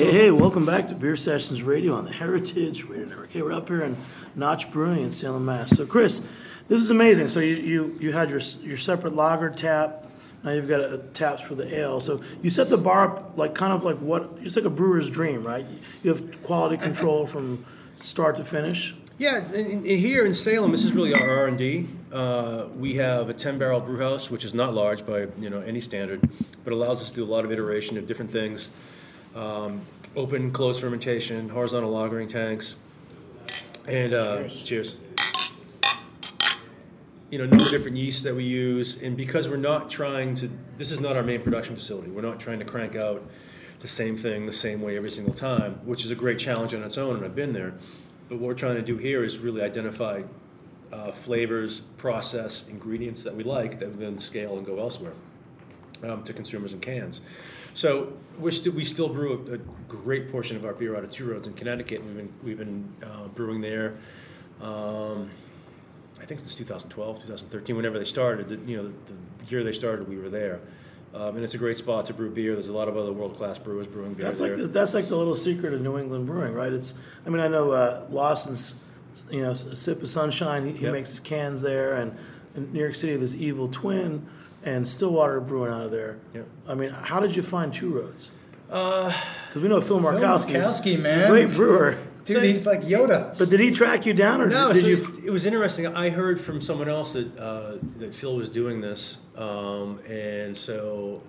Hey, hey, welcome back to Beer Sessions Radio on the Heritage Radio Network. Hey, we're up here in Notch Brewing in Salem, Mass. So, Chris, this is amazing. So, you, you, you had your, your separate lager tap. Now you've got a, taps for the ale. So you set the bar up like kind of like what it's like a brewer's dream, right? You have quality control *laughs* from start to finish. Yeah, in, in, here in Salem, this is really our R and D. Uh, we have a 10 barrel brew house, which is not large by you know any standard, but allows us to do a lot of iteration of different things. Um, open, closed fermentation, horizontal lagering tanks, and uh, cheers. You know, number of different yeasts that we use, and because we're not trying to, this is not our main production facility. We're not trying to crank out the same thing the same way every single time, which is a great challenge on its own, and I've been there. But what we're trying to do here is really identify uh, flavors, process, ingredients that we like that we then scale and go elsewhere um, to consumers in cans. So we're st- we still brew a, a, great portion of our beer out of Two Roads in Connecticut. We've been we've been uh, brewing there. Um, I think since 2012, 2013, whenever they started. The, you know, the, the year they started, we were there. Um, and it's a great spot to brew beer. There's a lot of other world-class brewers brewing beer That's there. like the, that's like the little secret of New England brewing, right? It's I mean I know uh, Lawson's, you know, a sip of sunshine. He, he Yep. makes his cans there, and in New York City there's Evil Twin, and Stillwater brewing out of there. Yep. I mean, how did you find Two Roads? Uh, Because we know Phil Markowski. is- Markowski, is a man. great brewer. Dude, So he's like Yoda. But did he track you down, or No, did so you? it, it was interesting. I heard from someone else that uh, that Phil was doing this, um, and so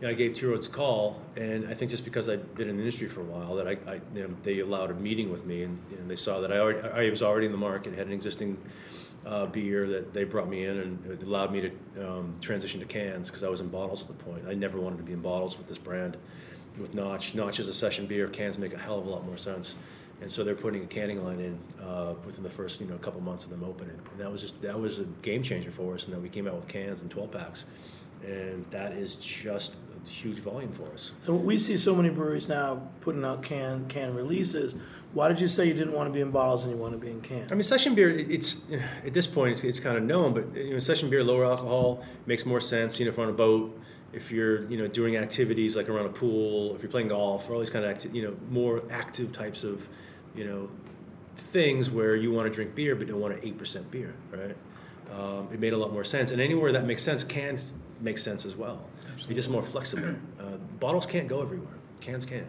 you know, I gave Two Roads a call, and I think just because I'd been in the industry for a while, that I, I you know, they allowed a meeting with me, and, and they saw that I already, I was already in the market, had an existing uh, beer that they brought me in, and it allowed me to um, transition to cans because I was in bottles at the point. I never wanted to be in bottles with this brand, with Notch. Notch is a session beer. Cans make a hell of a lot more sense and so they're putting a canning line in uh, within the first you know couple months of them opening, and that was just that was a game changer for us. And then we came out with cans and 12 packs, and that is just huge volume for us. And we see so many breweries now putting out can can releases. Why did you say you didn't want to be in bottles and you want to be in cans? I mean, session beer. It's at this point, it's, it's kind of known, but you know, session beer, lower alcohol, makes more sense. You know, if you're on a boat, if you're you know doing activities like around a pool, if you're playing golf, or all these kind of acti- you know more active types of you know things where you want to drink beer but don't want an eight percent beer, right? Um, it made a lot more sense, and anywhere that makes sense, cans make sense as well. It's just more flexible. Uh, bottles can't go everywhere. Cans can.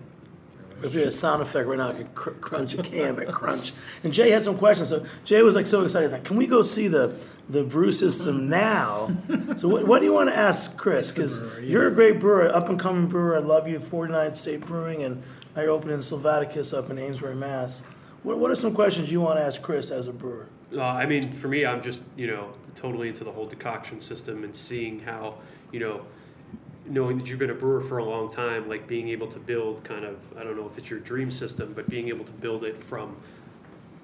If you had a sound effect right now, I could cr- crunch a can, but crunch. And Jay had some questions. So Jay was like so excited. Like, can we go see the the brew system now? so what, what do you want to ask Chris? Because you're a great brewer, up and coming brewer. I love you. 49th State Brewing, and now you're opening Silvaticus up in Amesbury, Mass. What, what are some questions you want to ask Chris as a brewer? Uh, I mean, for me, I'm just you know totally into the whole decoction system and seeing how you know, knowing that you've been a brewer for a long time, like being able to build kind of I don't know if it's your dream system, but being able to build it from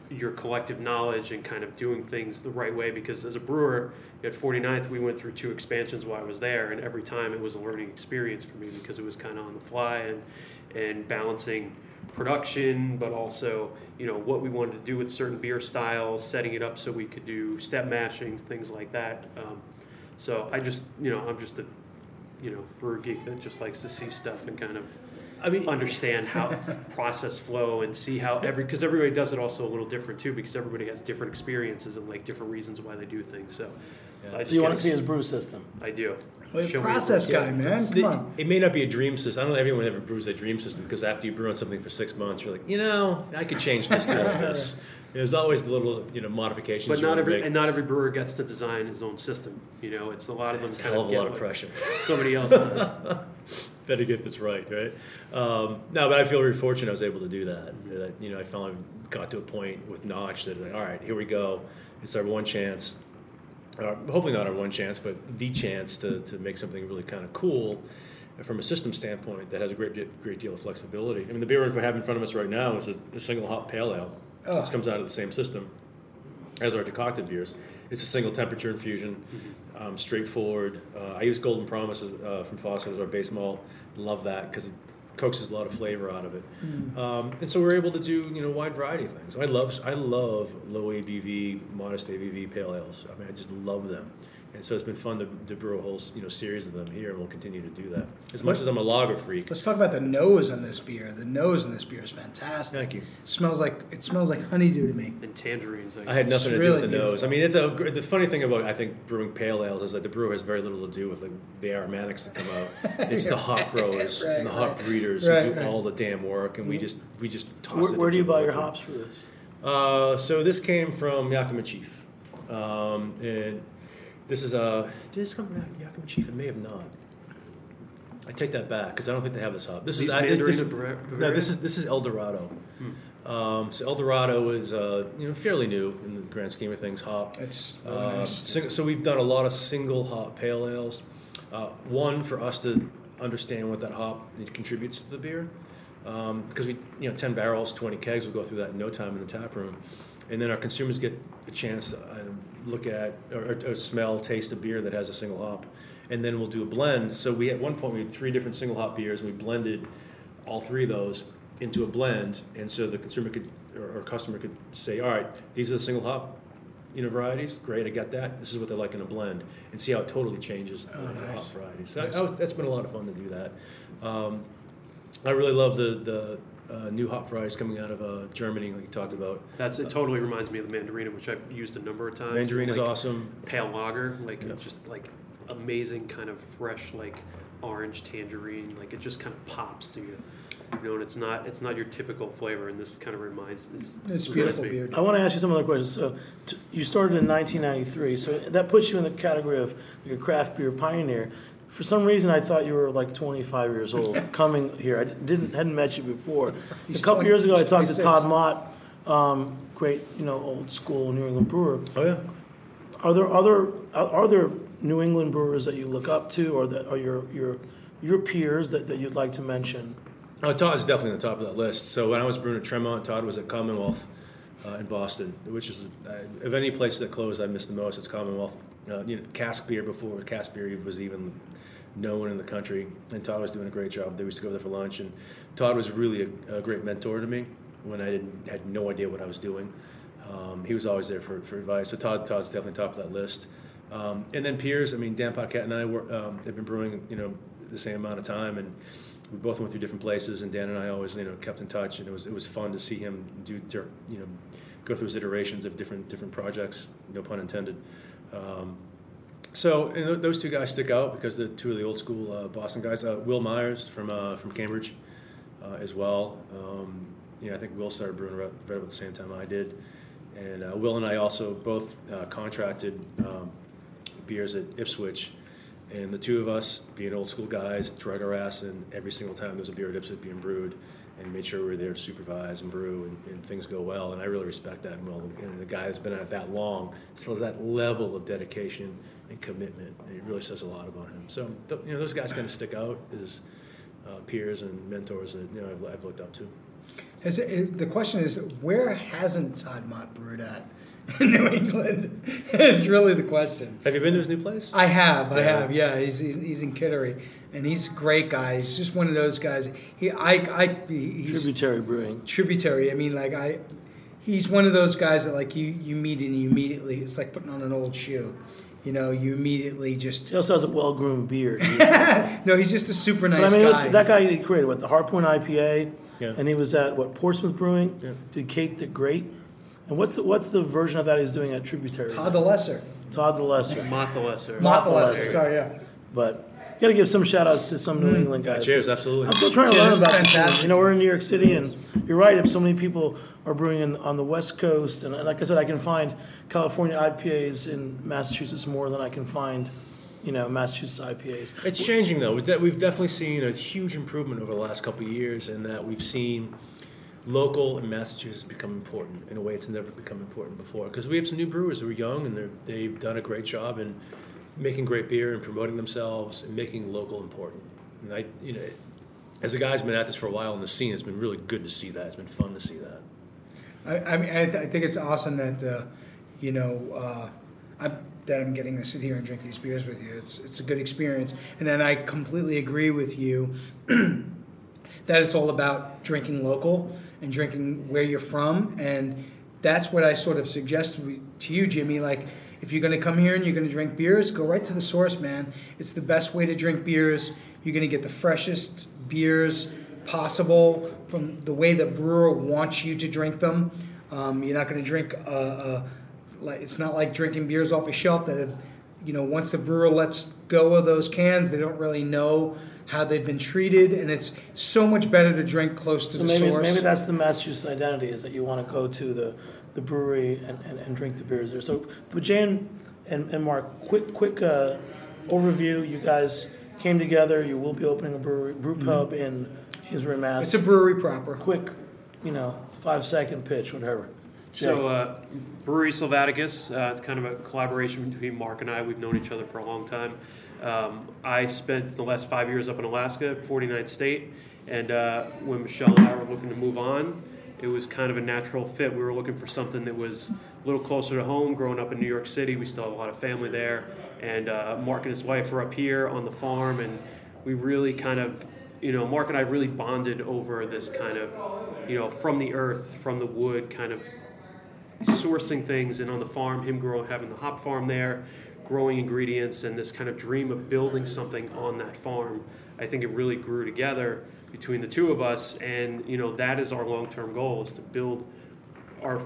your collective knowledge and kind of doing things the right way. Because as a brewer at 49th, we went through two expansions while I was there, and every time it was a learning experience for me because it was kind of on the fly and and balancing production, but also you know what we wanted to do with certain beer styles, setting it up so we could do step mashing, things like that. Um, so I just you know I'm just a you know brewer geek that just likes to see stuff and kind of I mean, understand how *laughs* process flow and see how every because everybody does it also a little different too because everybody has different experiences and like different reasons why they do things. So I just So you want to see his brew system? I do. Well, Show me process your- guy, man. Come The- on. It may not be a dream system. I don't know if everyone ever brews a dream system because after you brew on something for six months, you're like, you know, I could change this *laughs* to this. There's always the little, you know, modifications. But you not wanna every make. and not every brewer gets to design his own system. You know, it's a lot of them It's a kind hell of a get lot of what pressure. Somebody else *laughs* does. Better get this right, right? Um, no, but I feel very fortunate I was able to do that. That, you know, I finally got to a point with Notch that, like, all right, here we go. It's our one chance. Uh, hopefully not our one chance, but the chance to, to make something really kind of cool from a system standpoint that has a great great deal of flexibility. I mean, the beer we have in front of us right now is a, a single hop pale ale. Oh. This comes out of the same system as our decocted beers. It's a single temperature infusion, Mm-hmm. um, straightforward. Uh, I use Golden Promise uh, from Fawcett as our base malt. Love that because it coaxes a lot of flavor out of it. Mm. Um, and so we're able to do you know a wide variety of things. I love I love low ABV, modest ABV pale ales. I mean I just love them. And so it's been fun to, to brew a whole you know series of them here, and we'll continue to do that. As much as I'm a lager freak, Let's talk about the nose on this beer. The nose on this beer is fantastic. Thank you. smells like it smells like honeydew to me. and tangerines. Like, I had It's nothing to do with the beautiful. nose. I mean, it's a gr- the funny thing about I think brewing pale ales is that the brewer has very little to do with like the aromatics that come out. *laughs* It's the hop growers Right, and the hop right. breeders Right, who do right. all the damn work, and we just we just toss Where, it. where do you into buy your hops for this? Uh, so this came from Yakima Chief, um, and this is uh, did this come from Yakima Chief? It may have not. I take that back because I don't think they have this hop. This These is I, this, this, no, this is this is El Dorado. Um, so El Dorado is uh, you know fairly new in the grand scheme of things. Hop. It's really Uh, nice. sing- so we've done a lot of single hop pale ales. Uh, one for us to understand what that hop it contributes to the beer, because we you know ten barrels, twenty kegs, we'll go through that in no time in the tap room, and then our consumers get a chance to uh, look at or, or smell, taste a beer that has a single hop, and then we'll do a blend. So we at one point we had three different single hop beers, and we blended all three of those into a blend, and so the consumer could or, or customer could say, all right, these are the single hop you know varieties. Great, I got that. This is what they're like in a blend, and see how it totally changes Oh, nice. hop varieties. So I- I was- that's been a lot of fun to do that. Um, I really love the the uh, new hop fries coming out of uh, Germany, like you talked about. That's it. Totally reminds me of the mandarina, which I've used a number of times. Mandarin is Like, awesome. Pale lager, like Yeah. it's just like amazing, kind of fresh, like orange tangerine. Like it just kind of pops to you. You know, and it's not it's not your typical flavor, and this kind of reminds. Is, It's beautiful me. beer. I want to ask you some other questions. So, t- you started in 1993, so that puts you in the category of like a craft beer pioneer. For some reason, I thought you were like 25 years old *laughs* coming here. I didn't hadn't met you before. He's a couple 20 years ago, I he's talked to Todd Mott, um, great, you know, old school New England brewer. Oh yeah. Are there other are are there New England brewers that you look up to, or that are your your your peers that, that you'd like to mention? Oh, Todd's definitely on the top of that list. So when I was brewing at Tremont, Todd was at Commonwealth uh, in Boston, which is uh, of any place that closed, I miss the most. It's Commonwealth. Uh, you know, cask beer before cask beer was even known in the country, and Todd was doing a great job. They used to go there for lunch, and Todd was really a, a great mentor to me when I didn't had no idea what I was doing. Um, he was always there for, for advice. So Todd Todd's definitely top of that list. Um, and then peers, I mean, Dan Paquette and I were um, have been brewing, you know, the same amount of time, and we both went through different places. And Dan and I always, you know, kept in touch, and it was it was fun to see him do, you know, go through his iterations of different different projects. No pun intended. Um, so and th- those two guys stick out because they're two of the old school uh, Boston guys. Uh, Will Myers from uh, from Cambridge uh, as well. Um, you know, I think Will started brewing right, right about the same time I did, and uh, Will and I also both uh, contracted um, beers at Ipswich. And the two of us, being old school guys, drug our ass in every single time there's a beer at Ipswich being brewed, and made sure we were there to supervise and brew, and, and things go well. And I really respect that. And Will, and the guy that's been at it that long, still has that level of dedication and commitment. And it really says a lot about him. So th- you know, those guys kind of stick out as uh, peers and mentors that you know I've, I've looked up to. Has it, the question is, where hasn't Todd Mott brewed at *laughs* in New England? *laughs* it's really the question. Have you been to his new place? I have, I have, yeah. He's, he's, he's in Kittery, and he's a great guy. He's just one of those guys. He, I, I, he's Tributary Brewing. tributary. I mean, like I, he's one of those guys that like you, you meet and you immediately. It's like putting on an old shoe. You know, you immediately just. He also has a well-groomed beard. *laughs* No, he's just a super But nice I mean, guy. listen, that guy he created what the Harpoon IPA, Yeah. and he was at what Portsmouth Brewing. Yeah. Did Kate the Great, and what's the what's the version of that he's doing at Tributary? Todd the Lesser. Todd the Lesser. Mott the Lesser. Mott the the Lesser. Lesser. Sorry, yeah. But you got to give some shout outs to some New mm-hmm. England guys. Cheers, absolutely. I'm still trying to learn about fantastic. You know, we're in New York City, and you're right. If so many people are brewing in, on the West Coast, and like I said, I can find California IPAs in Massachusetts more than I can find, you know, Massachusetts IPAs. It's changing though. We've de- we've definitely seen a huge improvement over the last couple of years, in that we've seen local in Massachusetts become important in a way it's never become important before. Because we have some new brewers who are young and they're, they've done a great job in making great beer and promoting themselves and making local important. And I, you know, as a guy who's been at this for a while in the scene, it's been really good to see that. It's been fun to see that. I, I mean, I, I think it's awesome that, uh, you know, uh, I'm, that I'm getting to sit here and drink these beers with you. It's it's a good experience, and then I completely agree with you *clears throat* that it's all about drinking local and drinking where you're from, and that's what I sort of suggest to you, Jimmy. Like, if you're going to come here and you're going to drink beers, go right to the source, man. It's the best way to drink beers. You're going to get the freshest beers possible from the way the brewer wants you to drink them. Um, you're not going to drink uh, uh, like it's not like drinking beers off a shelf that, have, you know, once the brewer lets go of those cans, they don't really know how they've been treated, and it's so much better to drink close to So the maybe source. maybe that's the Massachusetts identity is that you want to go to the, the brewery and, and, and drink the beers there. So, but Jane and, and Mark, quick quick uh, overview. You guys came together. You will be opening a brewery brew pub in Amesbury, Mass. Mm-hmm. it's a brewery proper. quick, you know, five second pitch, whatever. So, uh, Brewery Silvaticus, uh, it's kind of a collaboration between Mark and I. We've known each other for a long time. Um, I spent the last five years up in Alaska, 49th state, and uh, when Michelle and I were looking to move on, it was kind of a natural fit. We were looking for something that was a little closer to home. Growing up in New York City, we still have a lot of family there, and uh, Mark and his wife are up here on the farm, and we really kind of you know, Mark and I really bonded over this kind of, you know, from the earth, from the wood kind of sourcing things, and on the farm, him growing, having the hop farm there, growing ingredients, and this kind of dream of building something on that farm. I think it really grew together between the two of us, and you know that is our long-term goal is to build our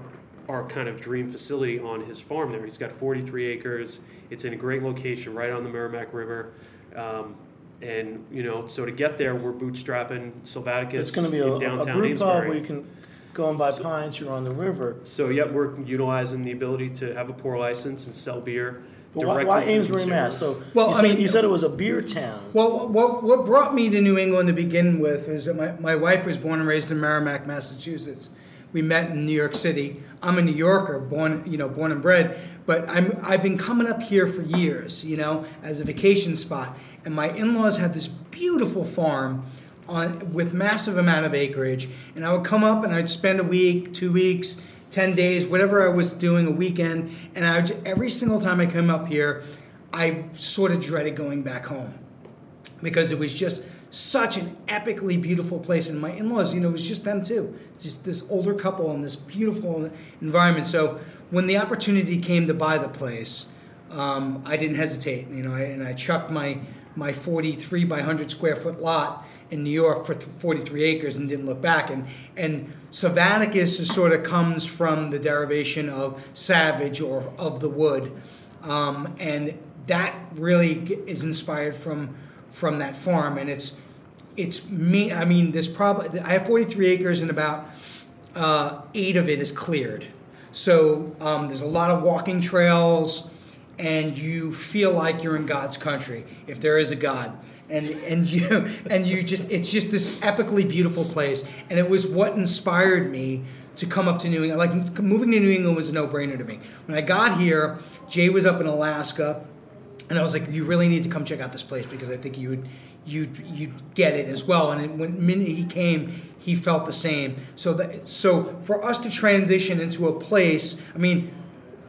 our kind of dream facility on his farm there. He's got 43 acres. It's in a great location right on the Merrimack River. Um, and you know, so to get there, we're bootstrapping Silvaticus It's gonna be a, in a downtown brew pub where you can go and buy pints, you're on the river. So yep, we're utilizing the ability to have a pour license and sell beer why, directly why to Amesbury, Mass? So, Well, you I said, mean- you said it was a beer town. Well, what, what brought me to New England to begin with is that my, my wife was born and raised in Merrimac, Massachusetts. We met in New York City. I'm a New Yorker, born you know born and bred, but I'm I've been coming up here for years, you know, as a vacation spot. And my in-laws had this beautiful farm on with massive amount of acreage, and I would come up and I'd spend a week, two weeks, ten days, whatever I was doing, a weekend, and I would, every single time I come up here, I sort of dreaded going back home because it was just such an epically beautiful place. And my in-laws, you know, it was just them too, just this older couple in this beautiful environment. So when the opportunity came to buy the place, um, I didn't hesitate. You know, I, and I chucked my my 43 by 100 square foot lot in New York for th- 43 acres and didn't look back. And and Silvaticus is sort of comes from the derivation of savage or of the wood, um, and that really is inspired from from that farm. And it's it's me. I mean, there's probably I have 43 acres and about uh, eight of it is cleared. So um, there's a lot of walking trails, and you feel like you're in God's country, if there is a God. And and you *laughs* and you just it's just this epically beautiful place, and it was what inspired me to come up to New England. Like moving to New England was a no-brainer to me. When I got here, Jay was up in Alaska, and I was like, "You really need to come check out this place because I think you would, you'd, you'd get it as well." And when minute he came, he felt the same. So that, so for us to transition into a place, I mean,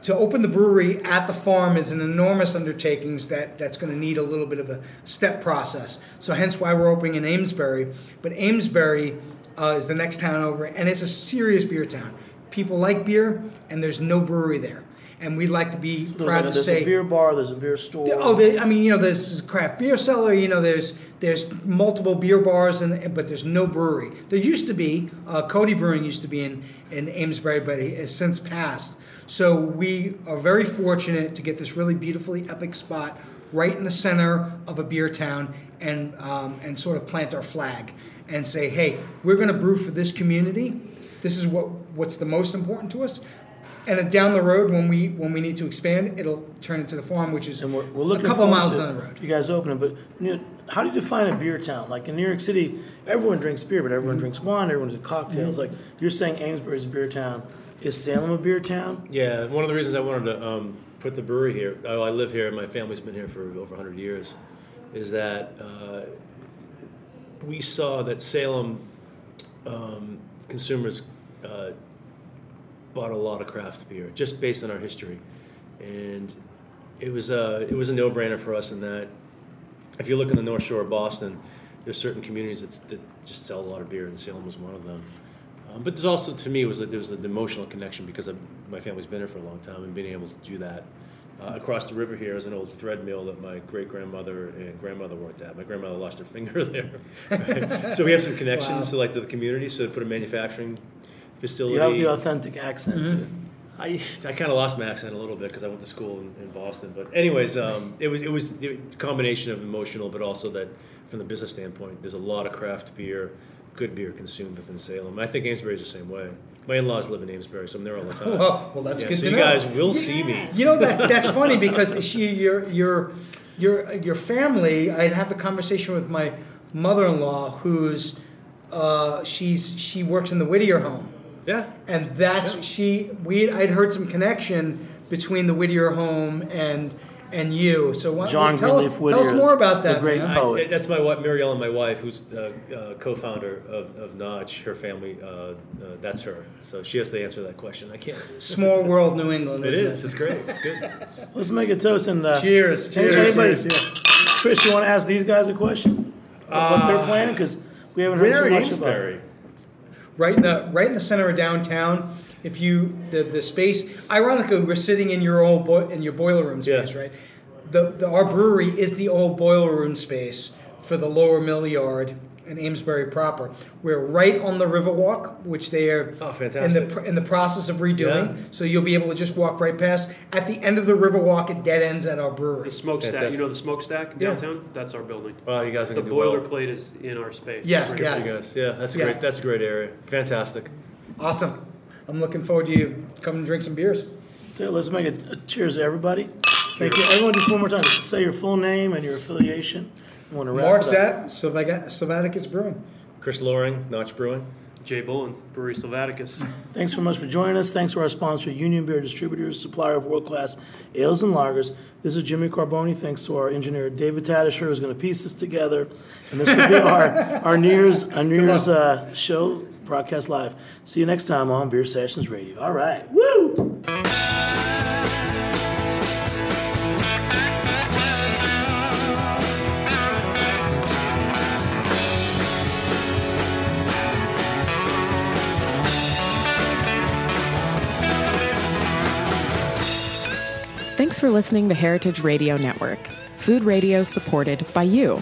to open the brewery at the farm is an enormous undertaking that that's going to need a little bit of a step process. So hence why we're opening in Amesbury. But Amesbury uh, is the next town over, and it's a serious beer town. People like beer, and there's no brewery there. And we'd like to be There's, proud a, to there's say a beer bar, there's a beer store. Oh, they, I mean, you know, there's a craft beer cellar. You know, there's there's multiple beer bars, and but there's no brewery. There used to be uh, Cody Brewing used to be in in Amesbury, but it has since passed. So we are very fortunate to get this really beautifully epic spot right in the center of a beer town, and um, and sort of plant our flag and say, hey, we're going to brew for this community. This is what what's the most important to us. And down the road, when we when we need to expand, it'll turn into the farm, which is And we're, we're a couple miles down the road. You guys open it, but you know, how do you define a beer town? Like in New York City, everyone drinks beer, but Mm-hmm. everyone drinks wine, everyone drinks cocktails. Like you're saying, Amesbury is a beer town. Is Salem a beer town? Yeah, one of the reasons I wanted to um, put the brewery here, oh, I live here, and my family's been here for over 100 years, is that uh, we saw that Salem um, consumers uh, bought a lot of craft beer just based on our history, and it was a it was a no brainer for us in that if you look in the North Shore of Boston, there's certain communities that just sell a lot of beer, and Salem was one of them. Um, but there's also, to me, was that there was an emotional connection because of, my family's been here for a long time and being able to do that. Uh, across the river here is an old thread mill that my great grandmother and grandmother worked at. My grandmother lost her finger *laughs* there, right? *laughs* so we have some connections to like to the community. So to put a manufacturing facility. You have the authentic accent Mm-hmm. I, I kind of lost my accent a little bit because I went to school in, in Boston. But anyways, um, it was it was a combination of emotional, but also that from the business standpoint, there's a lot of craft beer, good beer consumed within Salem. I think Amesbury is the same way. My in-laws live in Amesbury, so I'm there all the *laughs* time. Well, well, that's Yeah, good so to you know. guys will see me. You know that that's funny because *laughs* she your your your your family. I'd have a conversation with my mother-in-law, who's uh, she's she works in the Whittier home, Yeah. and that's Yeah. she. We I'd heard some connection between the Whittier home and and you. So why, John tell, Greenleaf us, Whittier, tell us more about the that. great man. I, that's my wife, Mary Ellen, my wife, who's uh, uh, co-founder of, of Notch. Her family, uh, uh, that's her. So she has to answer that question. I can't. Small world, New England. It isn't is. It's great. It's good. Let's make a toast and uh, Cheers, Any- cheers, anybody- cheers, Chris, you want to ask these guys a question? About what they're planning because we haven't heard Where too in much Amesbury? right in the right in the center of downtown if you the the space. Ironically, we're sitting in your old boi- in your boiler room Yeah. space, right? The, the our brewery is the old boiler room space for the lower mill yard in Amesbury proper. We're right on the Riverwalk, which they are Oh, in the in the process of redoing. Yeah. So you'll be able to just walk right past. At the end of the Riverwalk, it dead ends at our brewery. The smokestack, you know the smokestack Yeah. downtown? That's our building. Wow, you guys are The gonna do well. boilerplate is in our space. Yeah, Great. yeah. You guys, yeah, that's a Yeah. great. That's a great area. Fantastic. Awesome. I'm looking forward to you coming and drink some beers. So let's make a, a cheers to everybody. Thank you. Everyone, just one more time. Say your full name and your affiliation. I want to wrap Mark it up. Zapp, Silvaticus Brewing. Chris Lohring, Notch Brewing. Jay Bullen, Brewery Silvaticus. Thanks so much for joining us. Thanks to our sponsor, Union Beer Distributors, supplier of world-class ales and lagers. This is Jimmy Carbone. Thanks to our engineer, David Tadisher, who's going to piece this together. And this will be our, our New Year's, our New Year's uh, show broadcast live. See you next time on Beer Sessions Radio. All right. Woo! Thanks for listening to Heritage Radio Network, food radio supported by you.